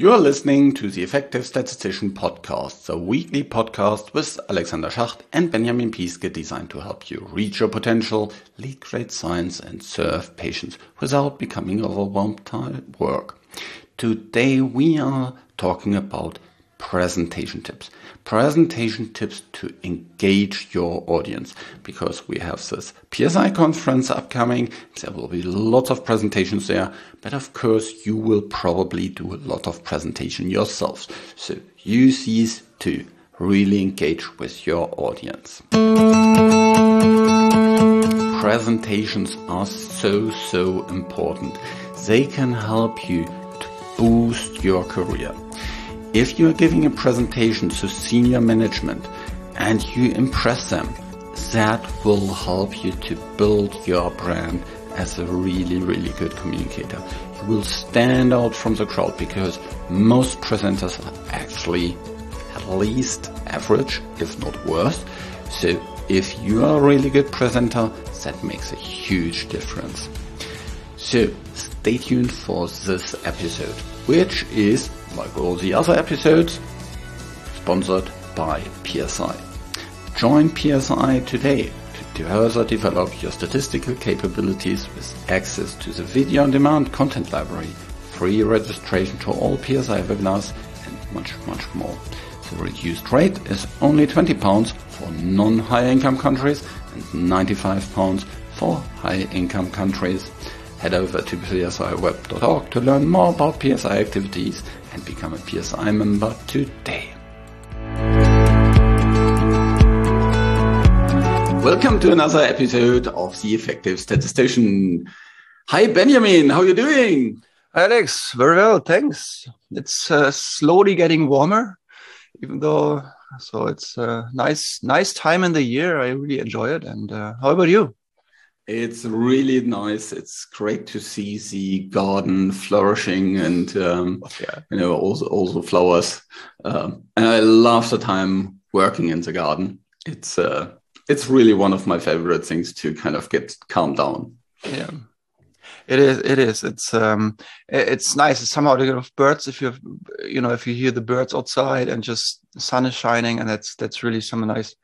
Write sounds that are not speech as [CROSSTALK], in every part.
You're listening to the Effective Statistician Podcast, the weekly podcast with Alexander Schacht and Benjamin Piske designed to help you reach your potential, lead great science, and serve patients without becoming overwhelmed by work. Today we are talking about presentation tips. Presentation tips to engage your audience because we have this PSI conference upcoming. There will be lots of presentations there, but of course you will probably do a lot of presentation yourselves. So use these to really engage with your audience. Presentations are so, so important. They can help you to boost your career. If you are giving a presentation to senior management and you impress them, that will help you to build your brand as a really, really good communicator. You will stand out from the crowd because most presenters are actually at least average, if not worse. So if you are a really good presenter, that makes a huge difference. So stay tuned for this episode, which is like all the other episodes, sponsored by PSI. Join PSI today to further develop your statistical capabilities with access to the video on demand content library, free registration to all PSI webinars, and much, much more. The reduced rate is only £20 for non-high income countries and 95 pounds for high income countries. Head over to psiweb.org to learn more about PSI activities and become a PSI member today. Welcome to another episode of The Effective Statistician. Hi, Benjamin. How are you doing? Alex, very well, thanks. It's uh, slowly getting warmer, even though so it's a nice, nice time in the year. I really enjoy it. And uh, how about you? It's really nice. It's great to see the garden flourishing and um, yeah. you know also also flowers. Um, and I love the time working in the garden. It's uh, it's really one of my favorite things to kind of get calmed down. Yeah. It is. It is. It's um. It's nice. It's somehow the kind of birds. If you, you know, if you hear the birds outside and just sun is shining, and that's that's really some nice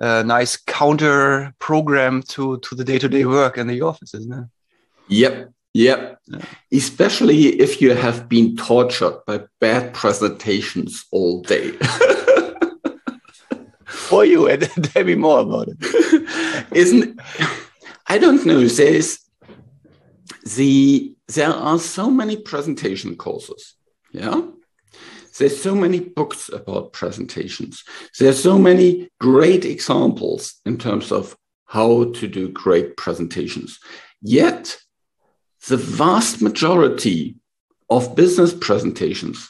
a nice counter program to to the day to day work in the office, isn't it? Yep. Yep. Yeah. Especially if you have been tortured by bad presentations all day. [LAUGHS] For you, and [LAUGHS] tell me more about it. [LAUGHS] Isn't I don't know. There's the there are so many presentation courses. Yeah. There's so many books about presentations. There's so many great examples in terms of how to do great presentations. Yet, the vast majority of business presentations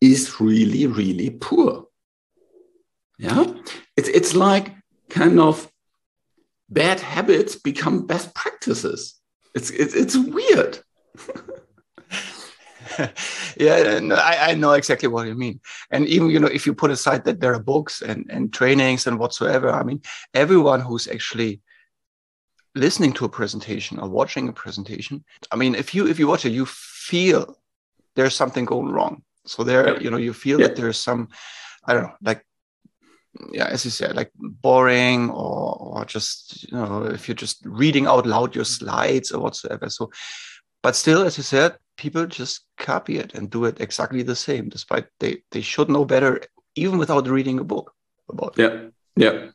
is really, really poor. Yeah. It's, it's like kind of bad habits become best practices. It's, it's, it's weird. [LAUGHS] [LAUGHS] yeah, I, I, know exactly what you mean. And even you know, if you put aside that there are books and and trainings and whatsoever, I mean, everyone who's actually listening to a presentation or watching a presentation, I mean, if you if you watch it, you feel there's something going wrong. So there, yeah. you know, you feel yeah. that there's some, I don't know, like yeah, as you said, like boring or or just you know, if you're just reading out loud your slides or whatsoever. So, but still, as you said, people just copy it and do it exactly the same, despite they, they should know better even without reading a book about it. Yeah. Yeah.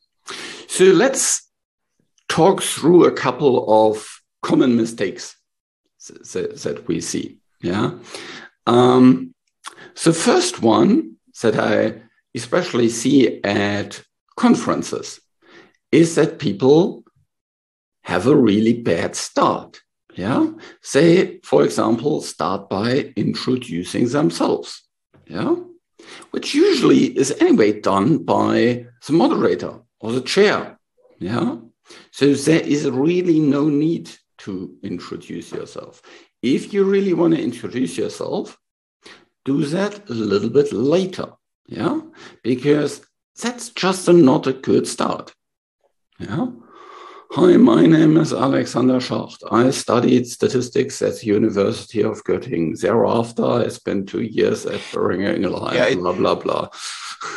So let's talk through a couple of common mistakes that, we see. Yeah. Um, the first one that I especially see at conferences is that people have a really bad start. Yeah. Say, for example, start by introducing themselves. Yeah. Which usually is anyway done by the moderator or the chair. Yeah. So there is really no need to introduce yourself. If you really want to introduce yourself, do that a little bit later. Yeah. Because that's just a, not a good start. Yeah. Hi, my name is Alexander Schacht. I studied statistics at the University of Göttingen. Thereafter, I spent two years at Boehringer Ingelheim, yeah, blah, blah, blah.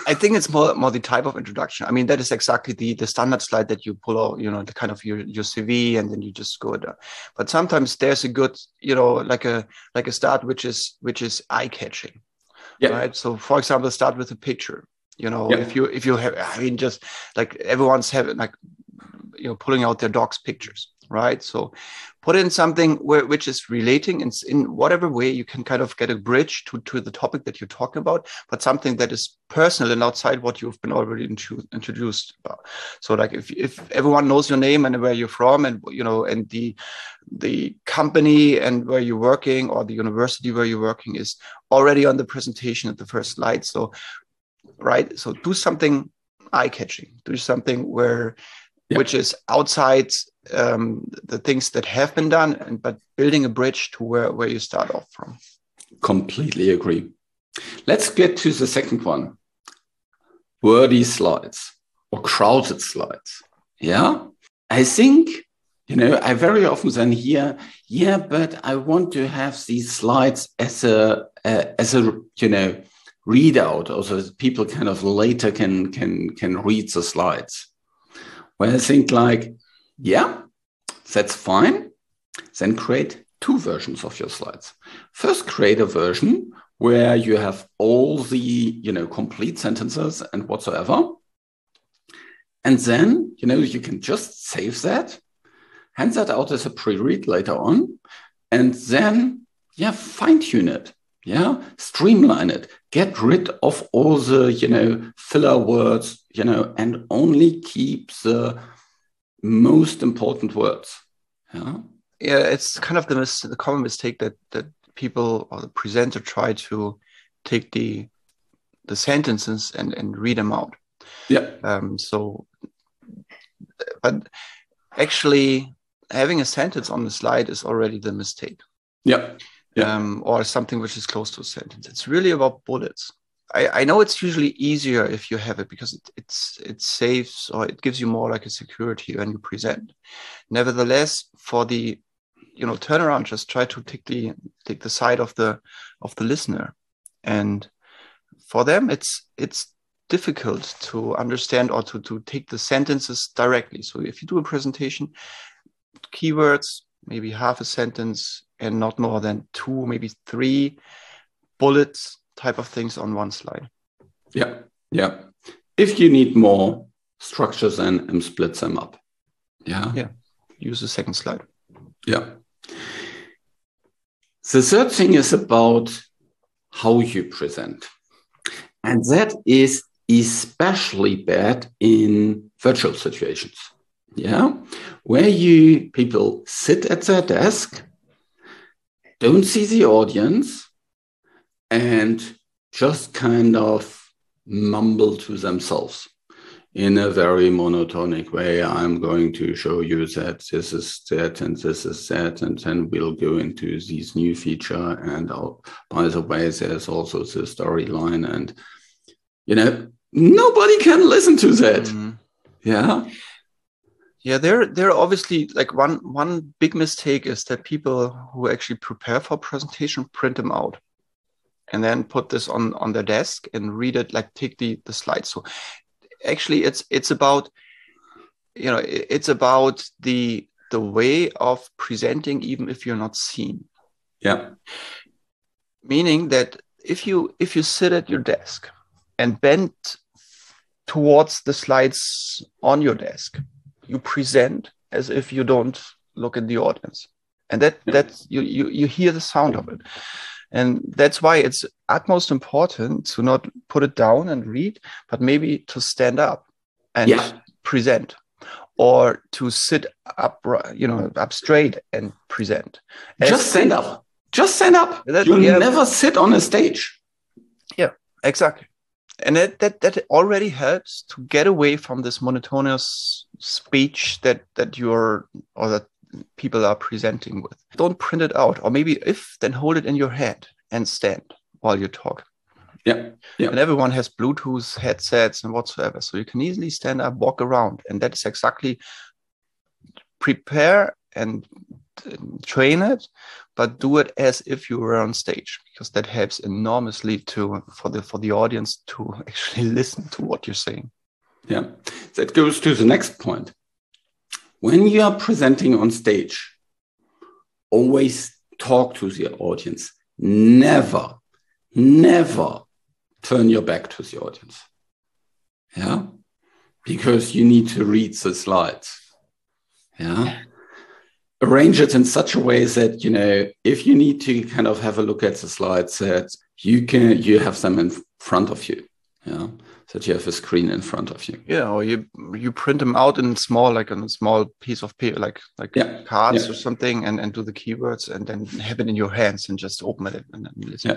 I think it's more, more the type of introduction. I mean, that is exactly the, the standard slide that you pull out, you know, the kind of your, your CV and then you just go there. But sometimes there's a good, you know, like a, like a start, which is, which is eye catching. Yeah. Right. So for example, start with a picture you know yeah. if you if you have i mean just like everyone's having like you know pulling out their dog's pictures right? So put in something where, which is relating in, in whatever way you can kind of get a bridge to, to the topic that you're talking about but something that is personal and outside what you've been already introduced about. So like if, if everyone knows your name and where you're from and you know and the the company and where you're working or the university where you're working is already on the presentation at the first slide. So right? So do something eye-catching. Do something where which is outside um, the things that have been done, and, but building a bridge to where, where you start off from. Completely agree. Let's get to the second one wordy slides or crowded slides. Yeah. I think, you know, I very often then hear, yeah, but I want to have these slides as a, uh, as a, you know, readout, or so people kind of later can can can read the slides where I think like, yeah, that's fine. Then create two versions of your slides. First, create a version where you have all the, you know, complete sentences and whatsoever. And then, you know, you can just save that, hand that out as a pre-read later on, and then, yeah, fine tune it. Yeah, streamline it, get rid of all the, you know, filler words, you know, and only keep the most important words. Yeah. Yeah, it's kind of the mis- the common mistake that that people or the presenter try to take the the sentences and and read them out. Yeah. Um, so, but actually, having a sentence on the slide is already the mistake. Yeah. Um, or something which is close to a sentence. It's really about bullets. I, I know it's usually easier if you have it because it, it's it saves or it gives you more like a security when you present. Nevertheless, for the you know turnaround, just try to take the take the side of the of the listener, and for them it's it's difficult to understand or to to take the sentences directly. So if you do a presentation, keywords, maybe half a sentence and not more than two, maybe three bullets type of things on one slide. Yeah, yeah. If you need more structures, then um, split them up. Yeah. Yeah. Use the second slide. Yeah. The third thing is about how you present. And that is especially bad in virtual situations. Yeah. Where you people sit at their desk, don't see the audience, and just kind of mumble to themselves in a very monotonic way. I'm going to show you that this is that and this is that, and then we'll go into this new feature. And I'll, by the way, there's also the storyline, and you know, nobody can listen to that. Mm-hmm. Yeah. Yeah, there there obviously like one one big mistake is that people who actually prepare for presentation print them out and then put this on on their desk and read it like take the the slides. So actually it's it's about you know it's about the the way of presenting even if you're not seen. Yeah. Meaning that if you if you sit at your desk and bend towards the slides on your desk you present as if you don't look at the audience and that yeah. that you, you you hear the sound of it and that's why it's utmost important to not put it down and read, but maybe to stand up and yeah. present or to sit up, you know, up straight and present. As Just stand up. Just stand up. That, You'll yeah. never sit on a stage. Yeah, exactly. And that, that that already helps to get away from this monotonous speech that that you're or that people are presenting with. Don't print it out, or maybe if, then hold it in your head and stand while you talk. Yeah. yeah. And everyone has Bluetooth headsets and whatsoever. So you can easily stand up, walk around. And that is exactly prepare and train it, but do it as if you were on stage because that helps enormously to for the for the audience to [LAUGHS] actually listen to what you're saying. Yeah, that goes to the next point. When you are presenting on stage, always talk to the audience. Never, never turn your back to the audience. Yeah, because you need to read the slides. Yeah arrange it in such a way that you know if you need to kind of have a look at the slides that you can you have them in front of you yeah that you have a screen in front of you yeah or you you print them out in small like on a small piece of paper like like yeah. cards yeah. or something and and do the keywords and then have it in your hands and just open it and listen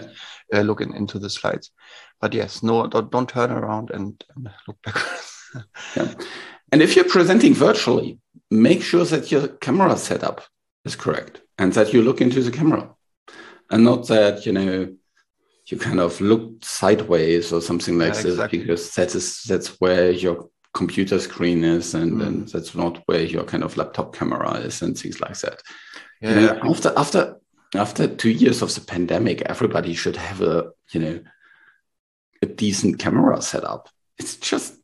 yeah. uh, look in, into the slides but yes no don't, don't turn around and, and look backwards [LAUGHS] yeah and if you're presenting virtually, make sure that your camera setup is correct and that you look into the camera and not that, you know, you kind of look sideways or something like yeah, this exactly. because that is that's where your computer screen is and, mm. and that's not where your kind of laptop camera is and things like that. Yeah. After after after two years of the pandemic, everybody should have a you know a decent camera setup. It's just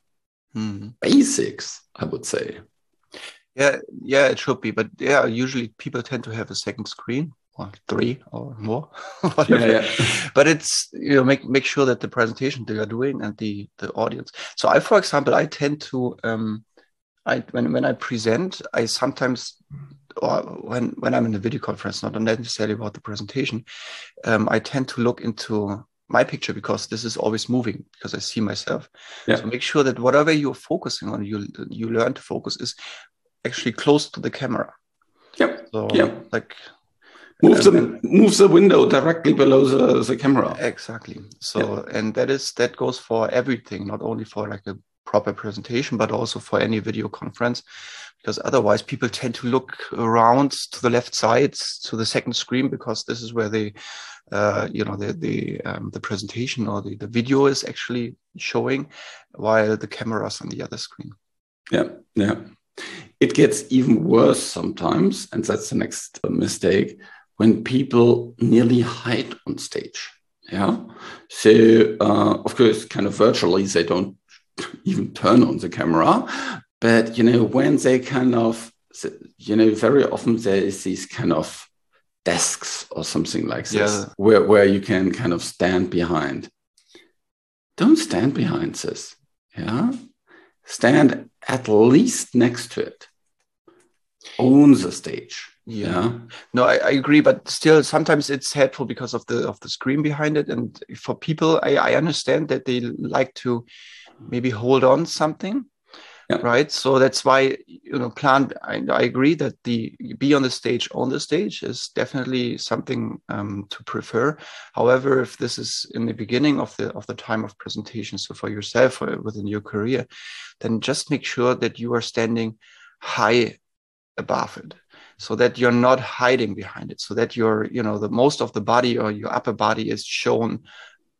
mm. basics, I would say. Yeah, yeah, it should be. But yeah, usually people tend to have a second screen or three or more. [LAUGHS] yeah, yeah. But it's you know make make sure that the presentation they are doing and the the audience. So I, for example, I tend to um, I when when I present, I sometimes or when when I'm in a video conference, not necessarily about the presentation, um, I tend to look into my picture because this is always moving because I see myself. Yeah. So make sure that whatever you're focusing on, you you learn to focus is actually close to the camera. Yep. So yeah. Like move the move the window directly below the, the camera. Exactly. So and that is that goes for everything, not only for like a proper presentation, but also for any video conference. Because otherwise people tend to look around to the left side to the second screen because this is where they uh, you know the the um, the presentation or the, the video is actually showing while the camera is on the other screen yeah yeah it gets even worse sometimes and that's the next mistake when people nearly hide on stage yeah? So uh, of course kind of virtually they don't [LAUGHS] even turn on the camera but you know when they kind of you know very often there is these kind of desks or something like this yeah. where, where you can kind of stand behind. Don't stand behind this yeah? Stand at least next to it own the stage yeah. yeah. no I, I, agree but still sometimes it's helpful because of the of the screen behind it and for people i, I understand that they like to maybe hold on something yeah. right so that's why you know plan I, I, agree that the be on the stage on the stage is definitely something um, to prefer however if this is in the beginning of the of the time of presentation so for yourself or within your career then just make sure that you are standing high above it so that you're not hiding behind it so that you're you know the most of the body or your upper body is shown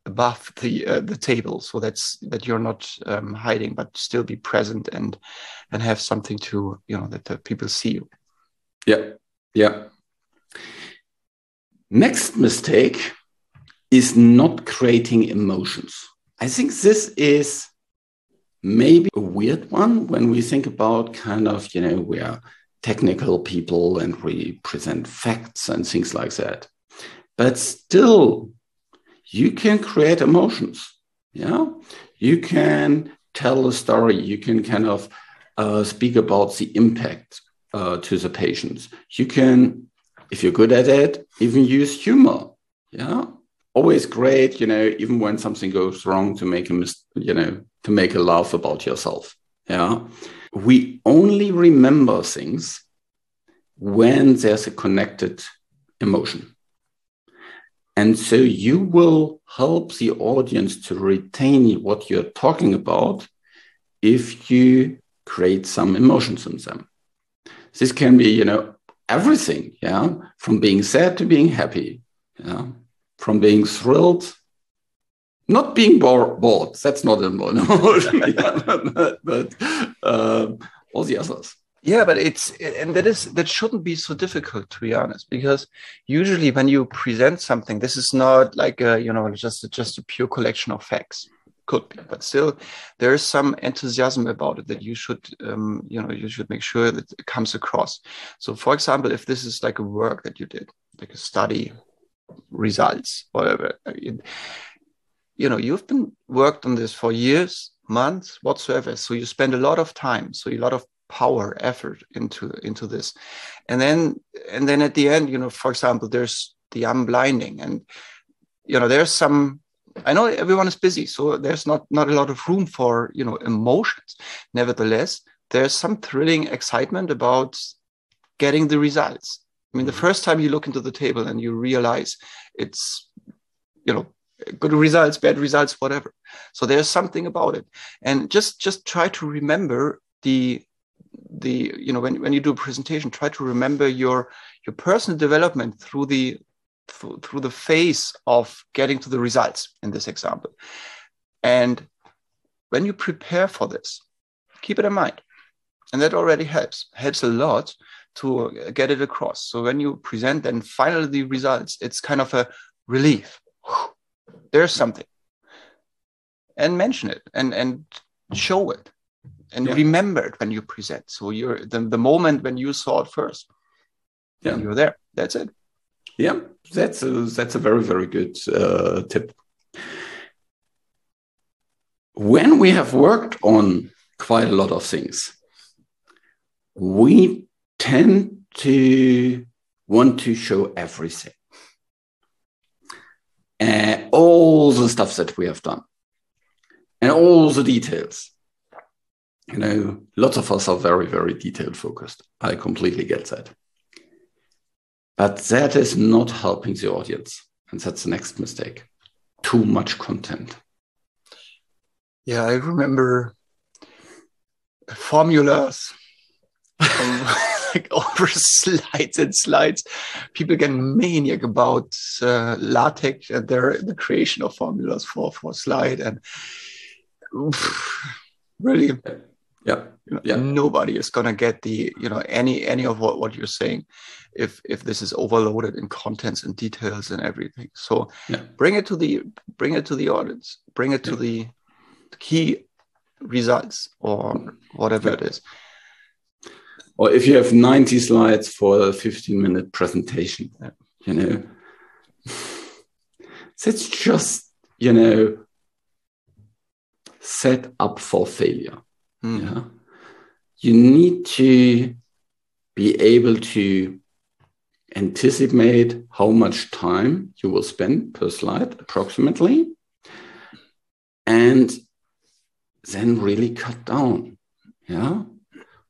above the uh, the table so that's that you're not um, hiding but still be present and and have something to you know that, that people see you. Yeah yeah. Next mistake is not creating emotions. I think this is maybe a weird one when we think about kind of you know we are technical people and we present facts and things like that but still you can create emotions. Yeah, you can tell a story. You can kind of uh, speak about the impact uh, to the patients. You can, if you're good at it, even use humor. Yeah, always great. You know, even when something goes wrong, to make a mis- you know to make a laugh about yourself. Yeah, we only remember things when there's a connected emotion. And so you will help the audience to retain what you're talking about if you create some emotions in them. This can be, you know, everything, yeah, from being sad to being happy, yeah, from being thrilled, not being bored. That's not an emotion, yeah, but, uh, all the others. yeah but it's and that is that shouldn't be so difficult to be honest because usually when you present something this is not like a you know just just a pure collection of facts could be but still there is some enthusiasm about it that you should um, you know you should make sure that it comes across so for example if this is like a work that you did like a study results whatever you know you've been worked on this for years months whatsoever. So you spend a lot of time so a lot of power effort into into this. And then and then at the end you know for example there's the unblinding and you know there's some i know everyone is busy so there's not not a lot of room for you know emotions. Nevertheless there's some thrilling excitement about getting the results. I mean the mm-hmm. first time you look into the table and you realize it's you know good results bad results whatever. So there's something about it. And just just try to remember the the you know when, when you do a presentation try to remember your your personal development through the through, through the phase of getting to the results in this example. And when you prepare for this keep it in mind. And that already helps helps a lot to uh, get it across. So when you present then finally the results it's kind of a relief there's something. And mention it and and show it and yeah. remember it when you present. So you're the, the moment when you saw it first yeah. you're there. That's it. Yeah. That's a that's a very very good uh, tip. When we have worked on quite a lot of things we tend to want to show everything. Uh, all the stuff that we have done and all the details. You know, lots of us are very, very detail focused. I completely get that. But that is not helping the audience. And that's the next mistake. Too much content. Yeah, I remember formulas. [LAUGHS] [LAUGHS] Like over slides and slides. People get maniac about uh, LaTeX and their the creation of formulas for for slide and oof, [SIGHS] really, yeah, you know, yeah. Nobody is gonna get the you know any any of what what you're saying if if this is overloaded in contents and details and everything. So yeah. bring it to the bring it to the audience. Bring it to yeah. the key results or whatever it is or if you have 90 slides for a 15 minute presentation, you know, [LAUGHS] that's just, you know, set up for failure. Mm. Yeah. You need to be able to anticipate how much time you will spend per slide approximately and then really cut down yeah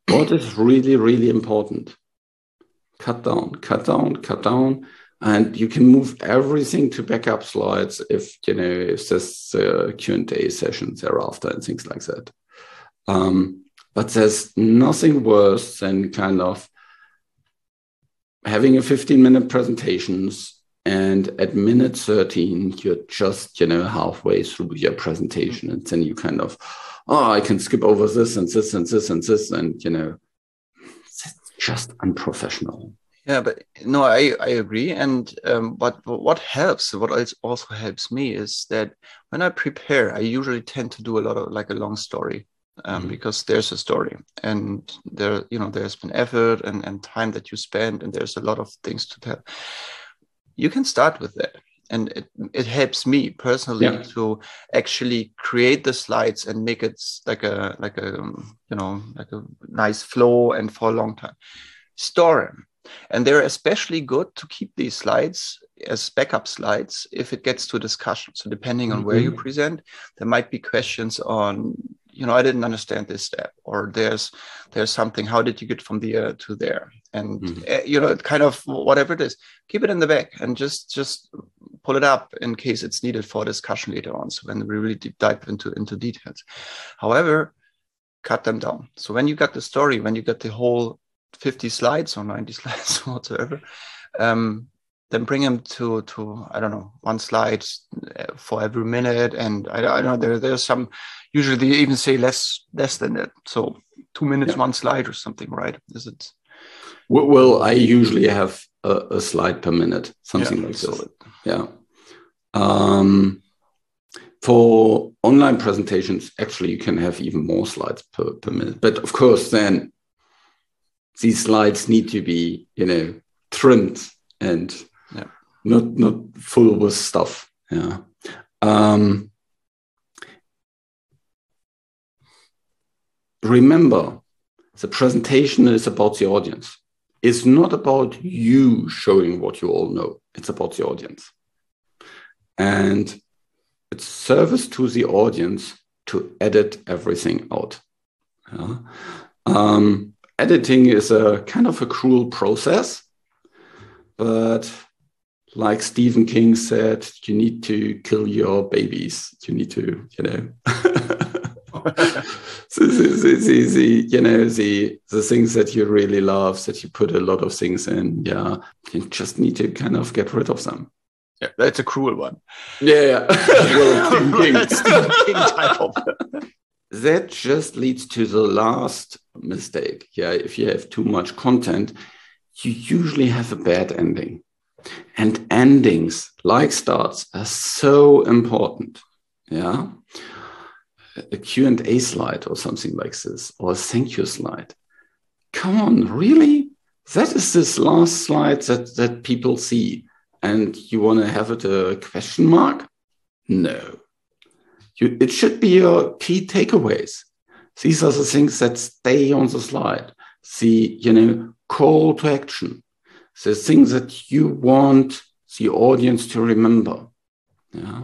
what is really, really important? Cut down, cut down, cut down. And you can move everything to backup slides if you know if there's a Q&A session thereafter and things like that. Um, but there's nothing worse than kind of having a 15 minute presentations and at minute 13 you're just you know halfway through your presentation and then you kind of oh, I can skip over this and this and this and this, and you know, it's just unprofessional. Yeah, but no, I, I agree. And um, but what helps, what also helps me is that when I prepare, I usually tend to do a lot of like a long story um, mm-hmm. because there's a story and there, you know, there's been effort and, and time that you spend and there's a lot of things to tell. You can start with that and it, it helps me personally yeah. to actually create the slides and make it like a like a you know like a nice flow and for a long time store them and they're especially good to keep these slides as backup slides if it gets to discussion so depending on mm-hmm. where you mm-hmm. present there might be questions on you know i didn't understand this step or there's there's something how did you get from there to there and mm-hmm. uh, you know kind of whatever it is keep it in the back and just just pull it up in case it's needed for discussion later on so when we really deep dive into into details however cut them down so when you got the story when you got the whole 50 slides or 90 [LAUGHS] slides whatsoever um, then bring them to to I don't know one slide uh, for every minute, and I, I don't know there there's some usually they even say less less than that, so two minutes yeah. one slide or something, right? Is it? Well, I usually have a, a slide per minute, something yeah, like this. Yeah. Um, for online presentations, actually, you can have even more slides per, per minute. But of course, then these slides need to be, you know, trimmed and yeah. not not full with stuff. Yeah. Um, remember, the presentation is about the audience. It's not about you showing what you all know. It's about the audience. And it's service to the audience to edit everything out. Yeah. Um, editing is a kind of a cruel process, but like Stephen King said, you need to kill your babies. You need to, you know. [LAUGHS] the, the, the, the, you know the the things that you really love that you put a lot of things in yeah you just need to kind of get rid of them yeah, that's a cruel one. Yeah, yeah. [LAUGHS] well, [LAUGHS] type of. [LAUGHS] that just leads to the last mistake. Yeah, if you have too much content, you usually have a bad ending. And endings, like starts, are so important. Yeah. A Q&A slide or something like this, or a thank you slide. Come on, really? That is this last slide that, that people see and you want to have it a question mark? No. You, it should be your key takeaways. These are the things that stay on the slide. The, you know, call to action. The things that you want the audience to remember. Yeah.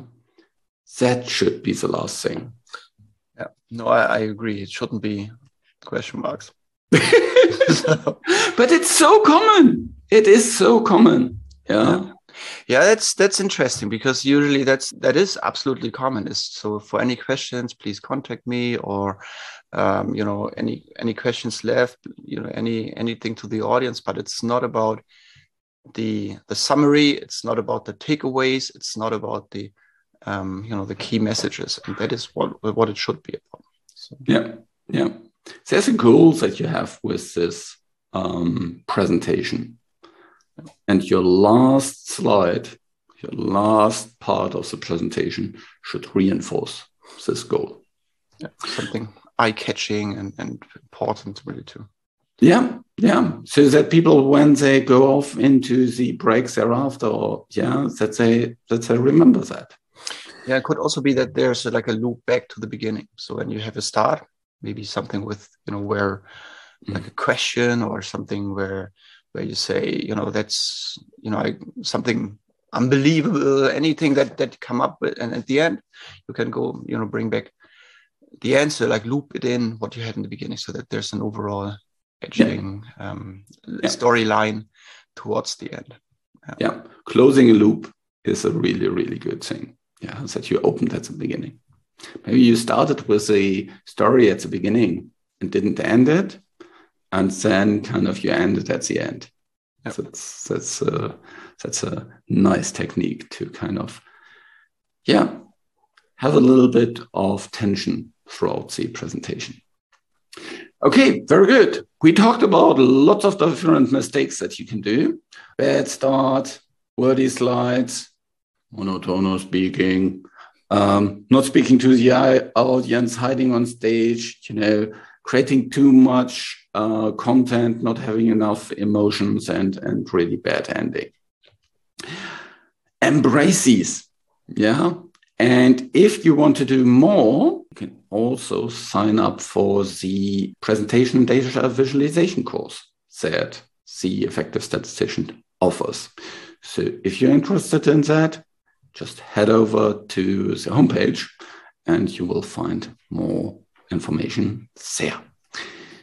That should be the last thing. No, I, I agree. It shouldn't be question marks. [LAUGHS] [LAUGHS] but it's so common. It is so common. yeah. yeah. Yeah, that's that's interesting because usually that's that is absolutely common. Is so for any questions, please contact me or um, you know any any questions left, you know any anything to the audience. But it's not about the the summary. It's not about the takeaways. It's not about the um, you know the key messages, and that is what what it should be about. So. Yeah, yeah. There's a goal that you have with this um, presentation and your last slide, your last part of the presentation should reinforce this goal. Yeah, something eye catching and, and important really too. Yeah, yeah. So that people, when they go off into the breaks thereafter, or yeah, that they that they remember that. Yeah, it could also be that there's a, like a loop back to the beginning. So when you have a start, maybe something with you know where mm. like a question or something where where you say, you know, that's you know I, something unbelievable, anything that that come up with, and at the end you can go, you know, bring back the answer, like loop it in what you had in the beginning, so that there's an overall edging yeah. um, yeah. storyline towards the end. Yeah. yeah, closing a loop is a really really good thing. Yeah, that you opened at the beginning. Maybe you started with a story at the beginning and didn't end it, and then kind of you ended at the end. Yep. So that's that's a, that's a nice technique to kind of yeah have a little bit of tension throughout the presentation. Okay, very good. We talked about lots of different mistakes that you can do. Bad start, wordy slides, monotonous speaking, um, not speaking to the audience, hiding on stage, you know, creating too much uh, content, not having enough emotions, and and really bad ending. Embrace these, yeah. And if you want to do more, you can also sign up for the presentation and data visualization course that the effective statistician offers. So if you're interested in that, just head over to the homepage and you will find more information there.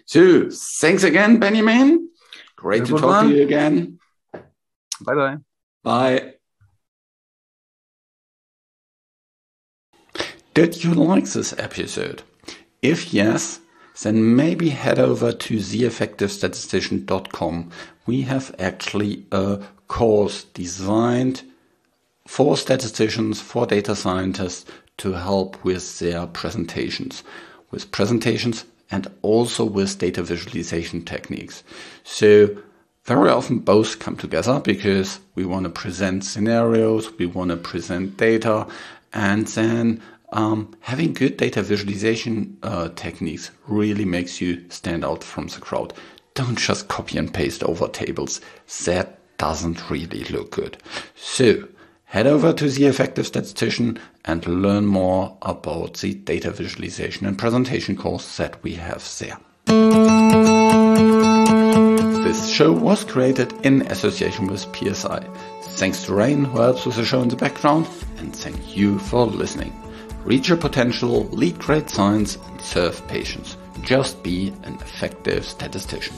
So thanks again, Benjamin. Great to talk to you again. Bye bye. Bye. Did you like this episode? If yes, then maybe head over to theeffectivestatistician.com. We have actually a course designed for statisticians, for data scientists to help with their presentations, with presentations and also with data visualization techniques. So very often both come together because we want to present scenarios, we want to present data, and then um, having good data visualization uh, techniques really makes you stand out from the crowd. Don't just copy and paste over tables. That doesn't really look good. So head over to the effective statistician and learn more about the data visualization and presentation course that we have there. This show was created in association with PSI. Thanks to Rain who helps with the show in the background and thank you for listening. Reach your potential, lead great science and serve patients. Just be an effective statistician.